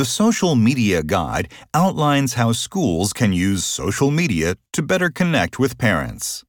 The Social Media Guide outlines how schools can use social media to better connect with parents.